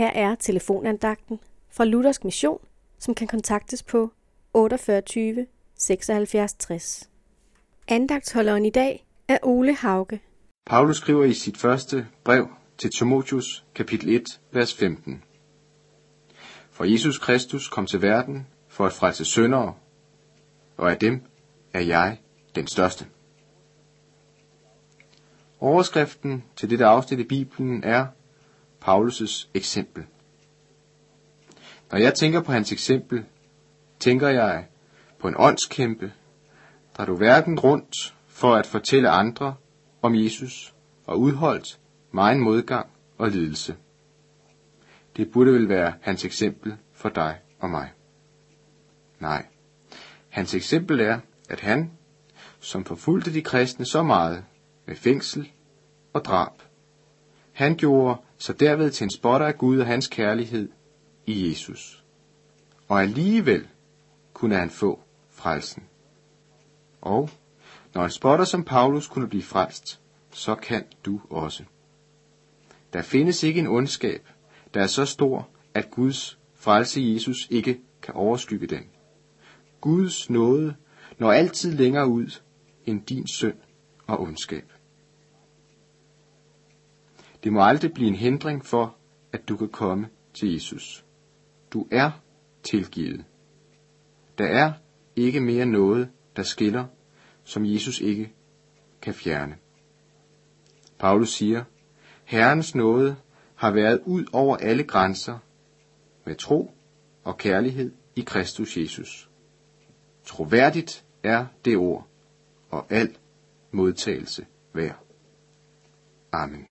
Her er telefonandagten fra Luthersk Mission, som kan kontaktes på 48 76 60. Andagtsholderen i dag er Ole Hauge. Paulus skriver i sit første brev til Timotius, kapitel 1, vers 15. For Jesus Kristus kom til verden for at frelse syndere, og af dem er jeg den største. Overskriften til dette afsnit i Bibelen er Paulus' eksempel. Når jeg tænker på hans eksempel, tænker jeg på en åndskæmpe, der du verden rundt for at fortælle andre om Jesus og udholdt megen modgang og lidelse. Det burde vel være hans eksempel for dig og mig. Nej, hans eksempel er, at han, som forfulgte de kristne så meget med fængsel og drab, han gjorde så derved til en spotter af Gud og hans kærlighed i Jesus. Og alligevel kunne han få frelsen. Og når en spotter som Paulus kunne blive frelst, så kan du også. Der findes ikke en ondskab, der er så stor, at Guds frelse i Jesus ikke kan overskygge den. Guds nåde når altid længere ud end din synd og ondskab. Det må aldrig blive en hindring for, at du kan komme til Jesus. Du er tilgivet. Der er ikke mere noget, der skiller, som Jesus ikke kan fjerne. Paulus siger, Herrens nåde har været ud over alle grænser med tro og kærlighed i Kristus Jesus. Troværdigt er det ord, og al modtagelse værd. Amen.